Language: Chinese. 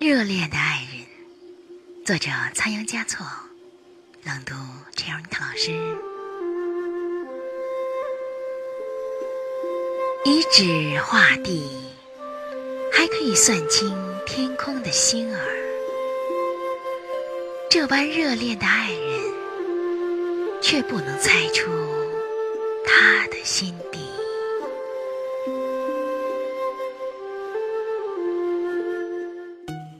热恋的爱人，作者仓央嘉措，朗读陈荣涛老师。以指画地，还可以算清天空的星儿。这般热恋的爱人，却不能猜出他的心底。